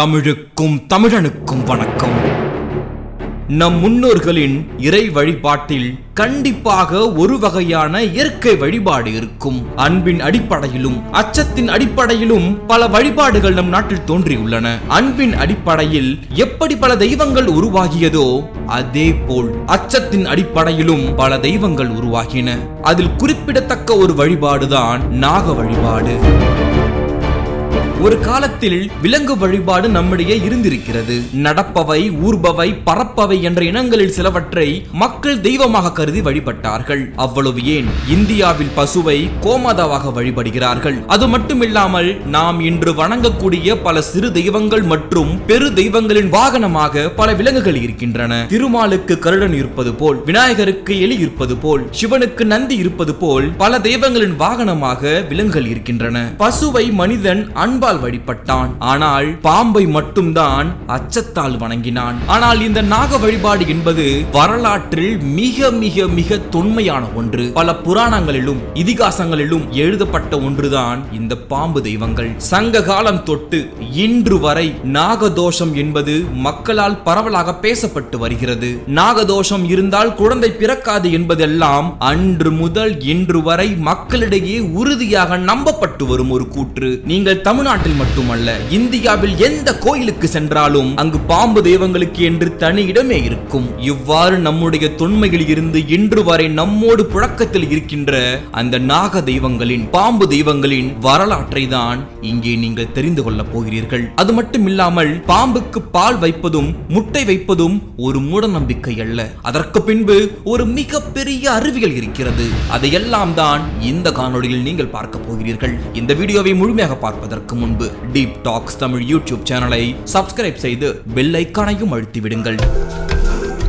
தமிழுக்கும் தமிழனுக்கும் வணக்கம். நம் முன்னோர்களின் இறை வழிபாட்டில் கண்டிப்பாக ஒரு வகையான இயற்கை வழிபாடு இருக்கும். அன்பின் அடிப்படையிலும் அச்சத்தின் அடிப்படையிலும் பல வழிபாடுகள் நம் நாட்டில் தோன்றியுள்ளன. அன்பின் அடிப்படையில் எப்படி பல தெய்வங்கள் உருவாகியதோ அதே போல் அச்சத்தின் அடிப்படையிலும் பல தெய்வங்கள் உருவாகின. அதில் குறிப்பிடத்தக்க ஒரு வழிபாடுதான் நாக வழிபாடு. ஒரு காலத்தில் விலங்கு வழிபாடு நம்மிடையே இருந்திருக்கிறது. நடப்பவை ஊர்பவை பறப்பவை என்ற இனங்களில் சிலவற்றை மக்கள் தெய்வமாக கருதி வழிபட்டார்கள். அவ்வளவு ஏன்? இந்தியாவில் பசுவை கோமாதாவாக வழிபடுகிறார்கள். அது மட்டுமில்லாமல் நாம் இன்று வணங்கக்கூடிய பல சிறு தெய்வங்கள் மற்றும் பெரு தெய்வங்களின் வாகனமாக பல விலங்குகள் இருக்கின்றன. திருமாலுக்கு கருடன் இருப்பது போல் விநாயகருக்கு எலி இருப்பது போல் சிவனுக்கு நந்தி இருப்பது போல் பல தெய்வங்களின் வாகனமாக விலங்குகள் இருக்கின்றன. பசுவை மனிதன் அன்பால் வழிபட்டான். ஆனால் பாம்பை மட்டும்தான் அச்சத்தால் வணங்கினான். ஆனால் இந்த நாக வழிபாடு என்பது வரலாற்றில் மிக மிக மிக தொன்மையான ஒன்று. பல புராணங்களிலும் இதிகாசங்களிலும் எழுதப்பட்ட ஒன்றுதான் இந்த பாம்பு தெய்வங்கள். சங்க காலம் தொட்டு இன்று வரை நாகதோஷம் என்பது மக்களால் பரவலாக பேசப்பட்டு வருகிறது. நாகதோஷம் இருந்தால் குழந்தை பிறக்காது என்பதெல்லாம் அன்று முதல் இன்று வரை மக்களிடையே உறுதியாக நம்பப்பட்டு வரும் ஒரு கூற்று. நீங்கள் தமிழ்நாட்டில் மட்டுமல்ல இந்தியாவில் எந்த கோயிலுக்கு சென்றாலும் அங்கு பாம்பு தெய்வங்களுக்கு என்று தனி இடமே இருக்கும். இவ்வாறு நம்முடைய தொன்மையில் இருந்து இன்று வரை நம்மோடு புழக்கத்தில் இருக்கின்ற அந்த நாக தெய்வங்களின் பாம்பு தெய்வங்களின் வரலாற்றை தான் இங்கே நீங்கள் தெரிந்து கொள்ளப் போகிறீர்கள். அது மட்டும் இல்லாமல் பாம்புக்கு பால் வைப்பதும் முட்டை வைப்பதும் ஒரு மூட நம்பிக்கை அல்ல. அதற்கு பின்பு ஒரு மிகப்பெரிய அறிவியல் இருக்கிறது. அதையெல்லாம் தான் இந்த காணொளியில் நீங்கள் பார்க்க போகிறீர்கள். இந்த வீடியோவை முழுமையாக பார்ப்பதற்கு முன்பு டீப் டாக்ஸ் தமிழ் யூடியூப் சேனலை சப்ஸ்கிரைப் செய்து பெல் ஐக்கானையும் அழுத்தி விடுங்கள்.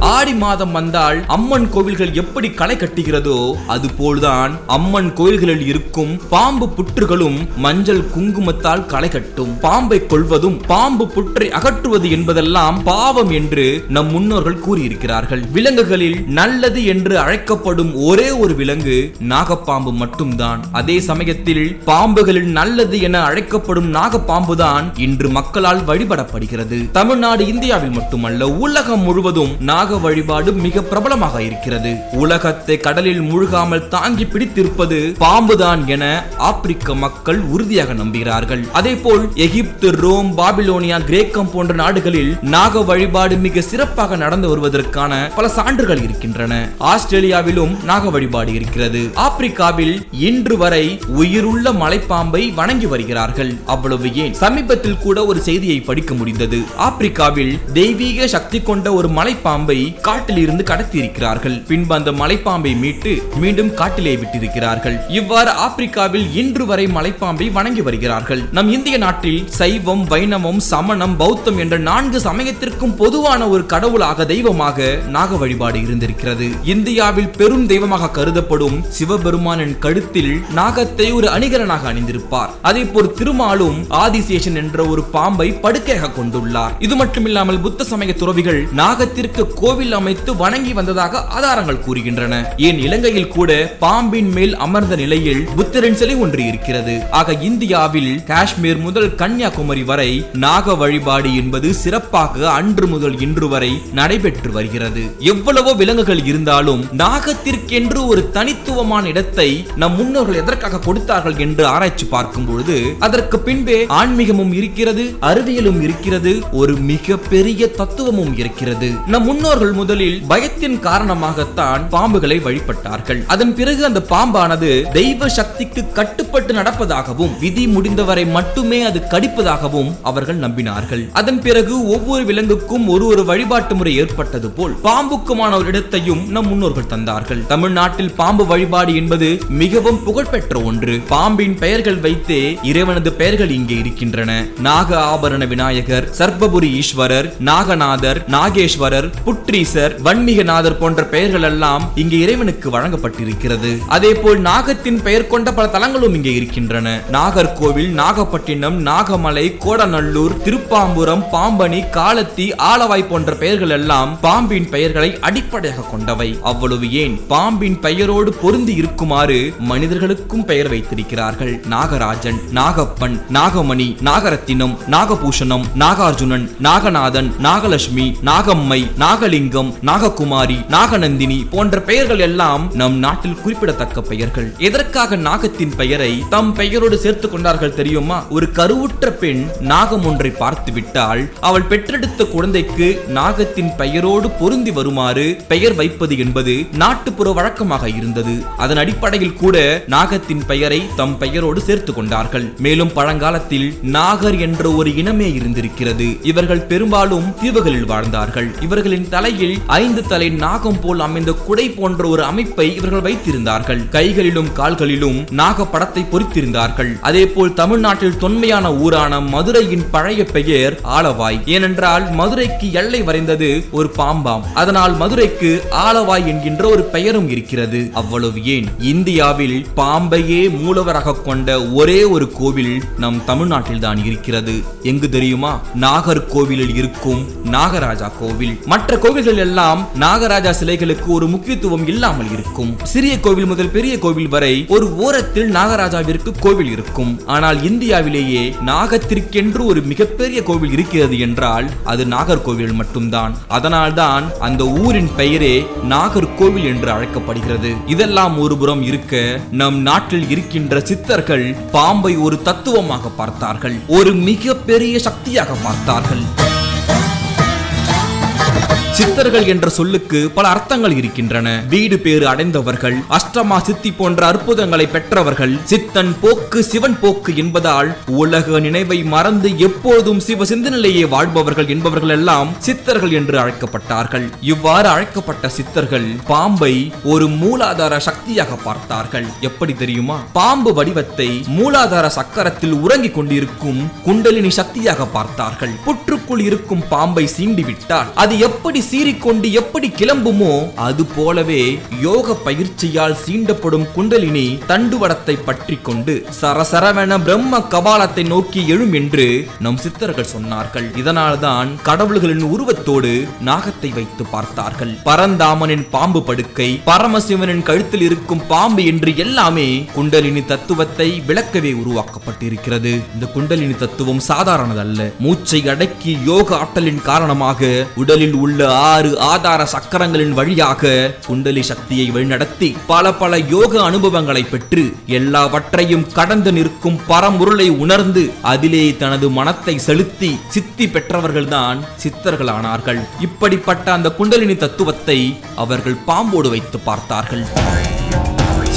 ஆடி மாதம் வந்தால் அம்மன் கோவில்கள் எப்படி களை கட்டுகிறதோ அதுபோல்தான் அம்மன் கோயில்களில் இருக்கும் பாம்பு புற்றுகளும் மஞ்சள் குங்குமத்தால் களை கட்டும். பாம்பை கொள்வதும் பாம்பு புற்றை அகற்றுவது என்பதெல்லாம் பாவம் என்று நம் முன்னோர்கள் கூறியிருக்கிறார்கள். விலங்குகளில் நல்லது என்று அழைக்கப்படும் ஒரே ஒரு விலங்கு நாகப்பாம்பு மட்டும்தான். அதே சமயத்தில் பாம்புகளில் நல்லது என அழைக்கப்படும் நாகப்பாம்புதான் இன்று மக்களால் வழிபடப்படுகிறது. தமிழ்நாடு இந்தியாவில் மட்டுமல்ல உலகம் முழுவதும் நாக வழிபாடு மிக பிரபலமாக இருக்கிறது. உலகத்தை கடலில் முழுகாமல் தாங்கி பிடித்திருப்பது பாம்புதான் என ஆப்பிரிக்க மக்கள் உறுதியாக நம்புகிறார்கள். அதே போல் எகிப்து ரோம் பாபிலோனியா கிரேக்கம் போன்ற நாடுகளில் நாக வழிபாடு மிக சிறப்பாக நடந்து வருவதற்கான பல சான்றுகள் இருக்கின்றன. ஆஸ்திரேலியாவிலும் நாக வழிபாடு இருக்கிறது. ஆப்பிரிக்காவில் இன்று வரை உயிருள்ள மலைப்பாம்பை வணங்கி வருகிறார்கள். அவ்வளவு ஏன்? சமீபத்தில் கூட ஒரு செய்தியை படிக்க முடிந்தது. ஆப்பிரிக்காவில் தெய்வீக சக்தி கொண்ட ஒரு மலைப்பாம்பை காட்டில் காட்டிலிருந்து கடத்தி இருக்கிறார்கள் பின்பு அந்த மலைப்பாம்பை மீட்டு மீண்டும் காட்டிலே விட்டிருக்கிறார்கள். இவ்வாறு ஆப்பிரிக்காவில் இன்று வரை மலைப்பாம்பை வணங்கி வருகிறார்கள். நம் இந்திய நாட்டில் சைவம் வைணவம் சமணம் பௌத்தம் என்ற நான்கு சமயத்திற்கும் பொதுவான ஒரு கடவுளாக தெய்வமாக நாக வழிபாடு இருந்திருக்கிறது. இந்தியாவில் பெரும் தெய்வமாக கருதப்படும் சிவபெருமானின் கழுத்தில் நாகத்தை ஒரு அணிகரனாக அணிந்திருப்பார். அதே போல் திருமாலும் ஆதிசேஷன் என்ற ஒரு பாம்பை படுக்கையாக கொண்டுள்ளார். இது மட்டுமில்லாமல் புத்த சமய துறவிகள் நாகத்திற்கு கோவில் அமைத்து வணங்கி வந்ததாக ஆதாரங்கள் கூறுகின்றன. ஏன் இலங்கையில் கூட பாம்பின் மேல் அமர்ந்த நிலையில் புத்தரின் சிலை ஒன்று இருக்கிறது. ஆக இந்தியாவில் காஷ்மீர் முதல் கன்னியாகுமரி வரை நாக வழிபாடு என்பது சிறப்பாக அன்று முதல் இன்று வரை நடைபெற்று வருகிறது. எவ்வளவோ விலங்குகள் இருந்தாலும் நாகத்திற்கென்று ஒரு தனித்துவமான இடத்தை நம் முன்னோர்கள் எதற்காக கொடுத்தார்கள் என்று ஆராய்ச்சி பார்க்கும் பொழுது அதற்கு பின்பே ஆன்மீகமும் இருக்கிறது அறிவியலும் இருக்கிறது ஒரு மிக பெரிய தத்துவமும் இருக்கிறது. நம் முன்னோர் முன்னோர்கள் முதலில் பயத்தின் காரணமாகத்தான் பாம்புகளை வழிபட்டார்கள். அதன் பிறகு அந்த பாம்பானது தெய்வ சக்திக்கு கட்டுப்பட்டு நடப்பதாகவும் விதி முடிந்தவரை மட்டுமே அது கடிப்பதாகவும் அவர்கள் நம்பினார்கள். அதன் பிறகு ஒவ்வொரு விலங்குக்கும் ஒரு ஒரு வழிபாட்டு முறை ஏற்பட்டது போல் பாம்புக்குமான ஒரு இடத்தையும் நம் முன்னோர்கள் தந்தார்கள். தமிழ்நாட்டில் பாம்பு வழிபாடு என்பது மிகவும் புகழ்பெற்ற ஒன்று. பாம்பின் பெயர்கள் வைத்தே இறைவனது பெயர்கள் இங்கே இருக்கின்றன. நாக ஆபரண விநாயகர் சர்பபுரி ஈஸ்வரர் நாகநாதர் நாகேஸ்வரர் புட் ஊற்றீசர் வன்மிகநாதர் போன்ற பெயர்கள் எல்லாம் இங்கு இறைவனுக்கு வழங்கப்பட்டிருக்கிறது. அதே போல் நாகத்தின் பெயர் கொண்ட பல தலங்களும் இங்கே இருக்கின்றன. நாகர்கோவில் நாகப்பட்டினம் நாகமலை கோடநல்லூர் திருப்பாம்புரம் பாம்பனி காலத்தி ஆலவாய் போன்ற பெயர்கள் எல்லாம் பாம்பின் பெயர்களை அடிப்படையாக கொண்டவை. அவ்வளவு ஏன்? பாம்பின் பெயரோடு பொருந்தி இருக்குமாறு மனிதர்களுக்கும் பெயர் வைத்திருக்கிறார்கள். நாகராஜன் நாகப்பன் நாகமணி நாகரத்தினம் நாகபூஷணம் நாகார்ஜுனன் நாகநாதன் நாகலட்சுமி நாகம்மை நாகலி நாகலிங்கம் நாககுமாரி நாகநந்தினி போன்ற பெயர்கள் எல்லாம் நம் நாட்டில் குறிப்பிடத்தக்க பெயர்கள். எதற்காக நாகத்தின் பெயரை தம் பெயரோடு சேர்த்துக் கொண்டார்கள் தெரியுமா? ஒரு கருவுற்ற பெண் நாகம் ஒன்றை பார்த்து விட்டால் அவள் பெற்றெடுத்த குழந்தைக்கு நாகத்தின் பெயரோடு பொருந்தி வருமாறு பெயர் வைப்பது என்பது நாட்டுப்புற வழக்கமாக இருந்தது. அதன் அடிப்படையில் கூட நாகத்தின் பெயரை தம் பெயரோடு சேர்த்து கொண்டார்கள். மேலும் பழங்காலத்தில் நாகர் என்ற ஒரு இனமே இருந்திருக்கிறது. இவர்கள் பெரும்பாலும் தீவுகளில் வாழ்ந்தார்கள். இவர்களின் தலையில் ஐந்து தலை நாகம் போல் அமைந்த குடை போன்ற ஒரு அமைப்பை இவர்கள் வைத்திருந்தார்கள். கைகளிலும் கால்களிலும் நாக படத்தை பொறித்திருந்தார்கள். அதே போல் தமிழ்நாட்டில் தொன்மையான ஊரான மதுரையின் பழைய பெயர் ஆலவாய். ஏனென்றால் மதுரைக்கு எல்லை வரைந்தது ஒரு பாம்பாம். அதனால் மதுரைக்கு ஆலவாய் என்கின்ற ஒரு பெயரும் இருக்கிறது. அவ்வளவு ஏன்? இந்தியாவில் பாம்பையே மூலவராக கொண்ட ஒரே ஒரு கோவில் நம் தமிழ்நாட்டில் தான் இருக்கிறது. எங்கு தெரியுமா? நாகர்கோவிலில் இருக்கும் நாகராஜா கோவில். மற்ற கோவில்கள் எல்லாம் நாகராஜா சிலைகளுக்கு ஒரு முக்கியத்துவம் இல்லாமல் இருக்கும். சிறிய கோவில் முதல் பெரிய கோவில் வரை ஒரு ஓரத்தில் நாகராஜாவிற்கு கோவில் இருக்கும். ஆனால் இந்தியாவிலேயே நாகத்திற்கென்று ஒரு மிகப்பெரிய கோவில் இருக்கிறது என்றால் அது நாகர்கோவில் மட்டும்தான். அதனால்தான் அந்த ஊரின் பெயரே நாகர்கோவில் என்று அழைக்கப்படுகிறது. இதெல்லாம் ஒருபுறம் இருக்க நம் நாட்டில் இருக்கின்ற சித்தர்கள் பாம்பை ஒரு தத்துவமாக பார்த்தார்கள். ஒரு மிகப்பெரிய சக்தியாக பார்த்தார்கள். சித்தர்கள் என்ற சொல்லுக்கு பல அர்த்தங்கள் இருக்கின்றன. வீடு பேறு அடைந்தவர்கள் அஷ்டமா சித்தி போன்ற அற்புதங்களை பெற்றவர்கள் சித்தன் போக்கு சிவன் போக்கு என்பதால் உலக நினைவை மறந்து எப்போதும் சிவ சிந்தனையிலேயே வாழ்பவர்கள் என்பவர்கள் எல்லாம் சித்தர்கள் என்று அழைக்கப்பட்டார்கள். இவ்வாறு அழைக்கப்பட்ட சித்தர்கள் பாம்பை ஒரு மூலாதார சக்தியாக பார்த்தார்கள். எப்படி தெரியுமா? பாம்பு வடிவத்தை மூலாதார சக்கரத்தில் உறங்கிக் கொண்டிருக்கும் குண்டலினி சக்தியாக பார்த்தார்கள். புற்றுக்குள் இருக்கும் பாம்பை சீண்டிவிட்டால் அது எப்படி எப்படி சீறிக்கொண்டு எப்படி கிளம்புமோ அது போலவே யோக பயிற்சியால் சீண்டப்படும் குண்டலினி தண்டுவடத்தை பற்றி கொண்டு சரசரவென பிரம்ம கபாலத்தை நோக்கி எழும் என்று நம் சித்தர்கள் சொன்னார்கள். இதனால்தான் கடவுள்களின் உருவத்தோடு நாகத்தை வைத்து பார்த்தார்கள். பரந்தாமனின் பாம்பு படுக்கை பரமசிவனின் கழுத்தில் இருக்கும் பாம்பு என்று எல்லாமே குண்டலினி தத்துவத்தை விளக்கவே உருவாக்கப்பட்டிருக்கிறது. இந்த குண்டலினி தத்துவம் சாதாரணதல்ல. மூச்சை அடக்கி யோக ஆற்றலின் காரணமாக உடலில் உள்ள ஆறு ஆதார சக்கரங்களின் வழியாக குண்டலி சக்தியை வழிநடத்தி பல பல யோக அனுபவங்களை பெற்று எல்லாவற்றையும் கடந்து நிற்கும் பரமுருளை உணர்ந்து அதிலே தனது மனத்தை செலுத்தி சித்தி பெற்றவர்கள்தான் சித்தர்களானார்கள். இப்படிப்பட்ட அந்த குண்டலினி தத்துவத்தை அவர்கள் பாம்போடு வைத்து பார்த்தார்கள்.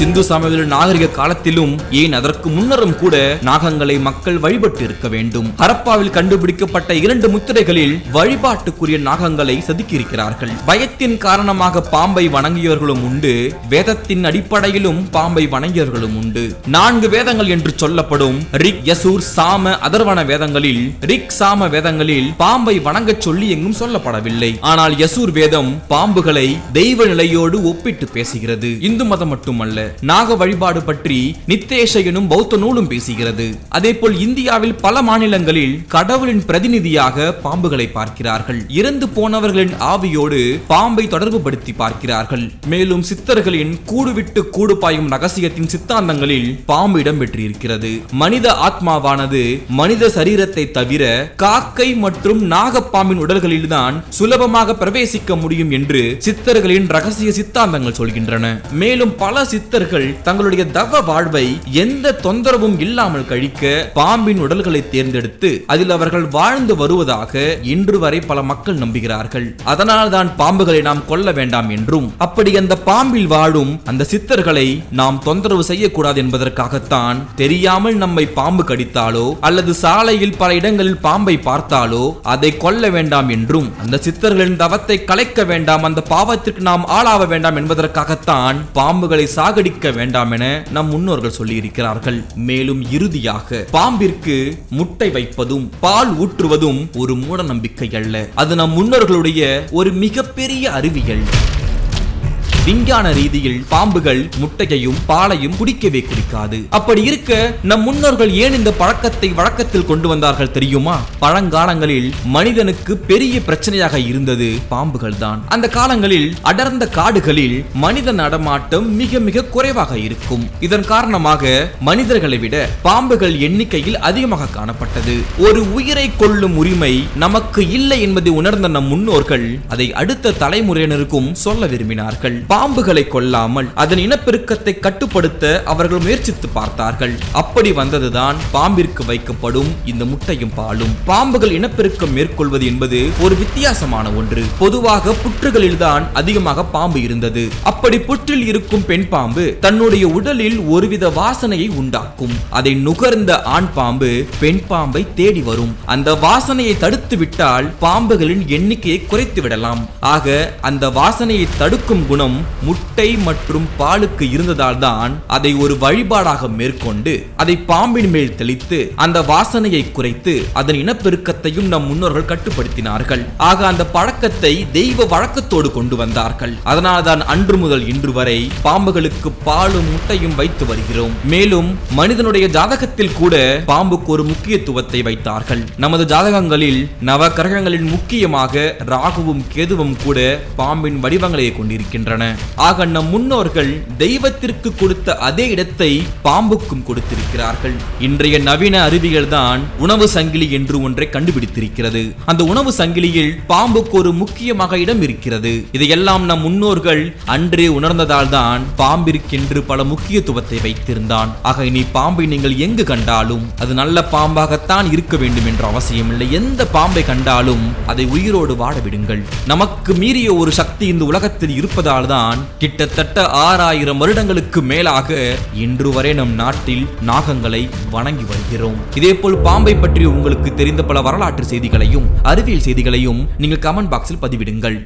சிந்து சமவெளி நாகரிக காலத்திலும் ஏன் அதற்கு முன்னரும் கூட நாகங்களை மக்கள் வழிபட்டு இருக்க வேண்டும்? ஹரப்பாவில் கண்டுபிடிக்கப்பட்ட இரண்டு முத்திரைகளில் வழிபாட்டுக்குரிய நாகங்களை செதுக்கியிருக்கிறார்கள். பயத்தின் காரணமாக பாம்பை வணங்கியவர்களும் உண்டு வேதத்தின் அடிப்படையிலும் பாம்பை வணங்கியவர்களும் உண்டு. நான்கு வேதங்கள் என்று சொல்லப்படும் ரிக் யசூர் சாம அதர்வன வேதங்களில் ரிக் சாம வேதங்களில் பாம்பை வணங்கச் சொல்லி எங்கும் சொல்லப்படவில்லை. ஆனால் யசூர் வேதம் பாம்புகளை தெய்வ நிலையோடு ஒப்பிட்டு பேசுகிறது. இந்து மதம் மட்டுமல்ல நாக வழிபாடு பற்றி நித்தேஷ எனும் பௌத்த நூலும் பேசுகிறது. அதேபோல் இந்தியாவில் பல மாநிலங்களில் கடவுளின் பிரதிநிதியாக பாம்புகளை பார்க்கிறார்கள். இறந்து போனவர்களின் ஆவியோடு பாம்பை தொடர்பு படுத்தி பார்க்கிறார்கள். மேலும் சித்தர்களின் கூடுவிட்டு கூடு பாயும் ரகசியத்தின் சித்தாந்தங்களில் பாம்பு இடம் பெற்றிருக்கிறது மனித ஆத்மாவானது மனித சரீரத்தை தவிர காக்கை மற்றும் நாகப்பாம்பின் உடல்களில்தான் சுலபமாக பிரவேசிக்க முடியும் என்று சித்தர்களின் ரகசிய சித்தாந்தங்கள் சொல்கின்றன. மேலும் பல சித்தர் சித்தர்கள் தங்களுடைய தவ வாழ்வை எந்த தொந்தரவும் இல்லாமல் கழிக்க பாம்பின் உடல்களை தேர்ந்தெடுத்து அதில் அவர்கள் வாழ்ந்து வருவதாக இன்று வரை பல மக்கள் நம்புகிறார்கள். அதனால்தான் பாம்புகளை நாம் கொல்ல வேண்டாம் என்றும் அப்படி அந்த பாம்பில் வாழும் அந்த சித்தர்களை நாம் தொந்தரவு செய்யக்கூடாது என்பதற்காகத்தான் தெரியாமல் நம்மை பாம்பு கடித்தாலோ அல்லது சாலையில் பல இடங்களில் பாம்பை பார்த்தாலோ அதை கொல்ல வேண்டாம் என்றும் அந்த சித்தர்களின் தவத்தை கலைக்க வேண்டாம் அந்த பாவத்திற்கு நாம் ஆளாக வேண்டாம் என்பதற்காகத்தான் பாம்புகளை சாகடி கடைபிடிக்க வேண்டாம் என நம் முன்னோர்கள் சொல்லியிருக்கிறார்கள். மேலும் இறுதியாக பாம்பிற்கு முட்டை வைப்பதும் பால் ஊற்றுவதும் ஒரு மூட நம்பிக்கை அல்ல. அது நம் முன்னோர்களுடைய ஒரு மிகப்பெரிய அறிவியல். விஞ்ஞான ரீதியில் பாம்புகள் முட்டையையும் பாலையும் குடிக்கவே குடிக்காது. அப்படி இருக்க நம் முன்னோர்கள் ஏன் இந்த பழக்கத்தை வழக்கத்தில் கொண்டு வந்தார்கள் தெரியுமா? பழங்காலங்களில் மனிதனுக்கு பெரிய பிரச்சனையாக இருந்தது பாம்புகள் தான் அந்த காலங்களில் அடர்ந்த காடுகளில் மனித நடமாட்டம் மிக மிக குறைவாக இருக்கும். இதன் காரணமாக மனிதர்களை விட பாம்புகள் எண்ணிக்கையில் அதிகமாக காணப்பட்டது. ஒரு உயிரை கொள்ளும் உரிமை நமக்கு இல்லை என்பதை உணர்ந்த நம் முன்னோர்கள் அதை அடுத்த தலைமுறையினருக்கும் சொல்ல விரும்பினார்கள். பாம்புகளை கொல்லாமல் அதன் இனப்பெருக்கத்தை கட்டுப்படுத்த அவர்கள் முயற்சித்து பார்த்தார்கள். அப்படி வந்ததுதான் பாம்பிற்கு வைக்கப்படும் இந்த முட்டையும் பாலும். பாம்புகள் இனப்பெருக்கம் மேற்கொள்வது என்பது ஒரு வித்தியாசமான ஒன்று. பொதுவாக புற்றுகளில்தான் அதிகமாக பாம்பு இருந்தது. அப்படி புற்றில் இருக்கும் பெண் பாம்பு தன்னுடைய உடலில் ஒருவித வாசனையை உண்டாக்கும். அதை நுகர்ந்த ஆண் பாம்பு பெண் பாம்பை தேடி வரும். அந்த வாசனையை தடுத்து விட்டால் பாம்புகளின் எண்ணிக்கையை குறைத்து விடலாம் ஆக அந்த வாசனையை தடுக்கும் குணம் முட்டை மற்றும் பாலுக்கு இருந்ததால் தான் அதை ஒரு வழிபாடாக மேற்கொண்டு அதை பாம்பின் மேல் தெளித்து அந்த வாசனையை குறைத்து அதன் இனப்பெருக்கத்தையும் நம் முன்னோர்கள் கட்டுப்படுத்தினார்கள். ஆக அந்த பழக்கத்தை தெய்வ வழக்கத்தோடு கொண்டு வந்தார்கள். அதனால்தான் அன்று முதல் இன்று வரை பாம்புகளுக்கு பாலும் முட்டையும் வைத்து வருகிறோம். மேலும் மனிதனுடைய ஜாதகத்தில் கூட பாம்புக்கு ஒரு முக்கியத்துவத்தை வைத்தார்கள். நமது ஜாதகங்களில் நவ கிரகங்களின் முக்கியமாக ராகுவும் கேதுவும் கூட பாம்பின் வடிவங்களை கொண்டிருக்கின்றன. ஆக நம் முன்னோர்கள் தெய்வத்திற்கு கொடுத்த அதே இடத்தை பாம்புக்கும் கொடுத்திருக்கிறார்கள். இன்றைய நவீன அறிவியல் தான் உணவு சங்கிலி என்று ஒன்றை கண்டுபிடித்திருக்கிறது. அந்த உணவு சங்கிலியில் பாம்புக்கு ஒரு முக்கியமாக இடம் இருக்கிறது. இதையெல்லாம் நம் முன்னோர்கள் அன்றே உணர்ந்ததால் தான் பாம்பிற்கென்று பல முக்கியத்துவத்தை வைத்திருந்தான். ஆக இனி பாம்பை நீங்கள் எங்கு கண்டாலும் அது நல்ல பாம்பாகத்தான் இருக்க வேண்டும் என்ற அவசியமில்லை. எந்த பாம்பை கண்டாலும் அதை உயிரோடு வாட விடுங்கள். நமக்கு மீறிய ஒரு சக்தி இந்த உலகத்தில் இருப்பதால் தான் கிட்டத்தட்ட ஆறாயிரம் வருடங்களுக்கு மேலாக இன்று வரை நம் நாட்டில் நாகங்களை வணங்கி வருகிறோம். இதேபோல் பாம்பை பற்றி உங்களுக்கு தெரிந்த பல வரலாற்று செய்திகளையும் அறிவியல் செய்திகளையும் நீங்கள் கமெண்ட் பாக்ஸில் பதிவிடுங்கள்.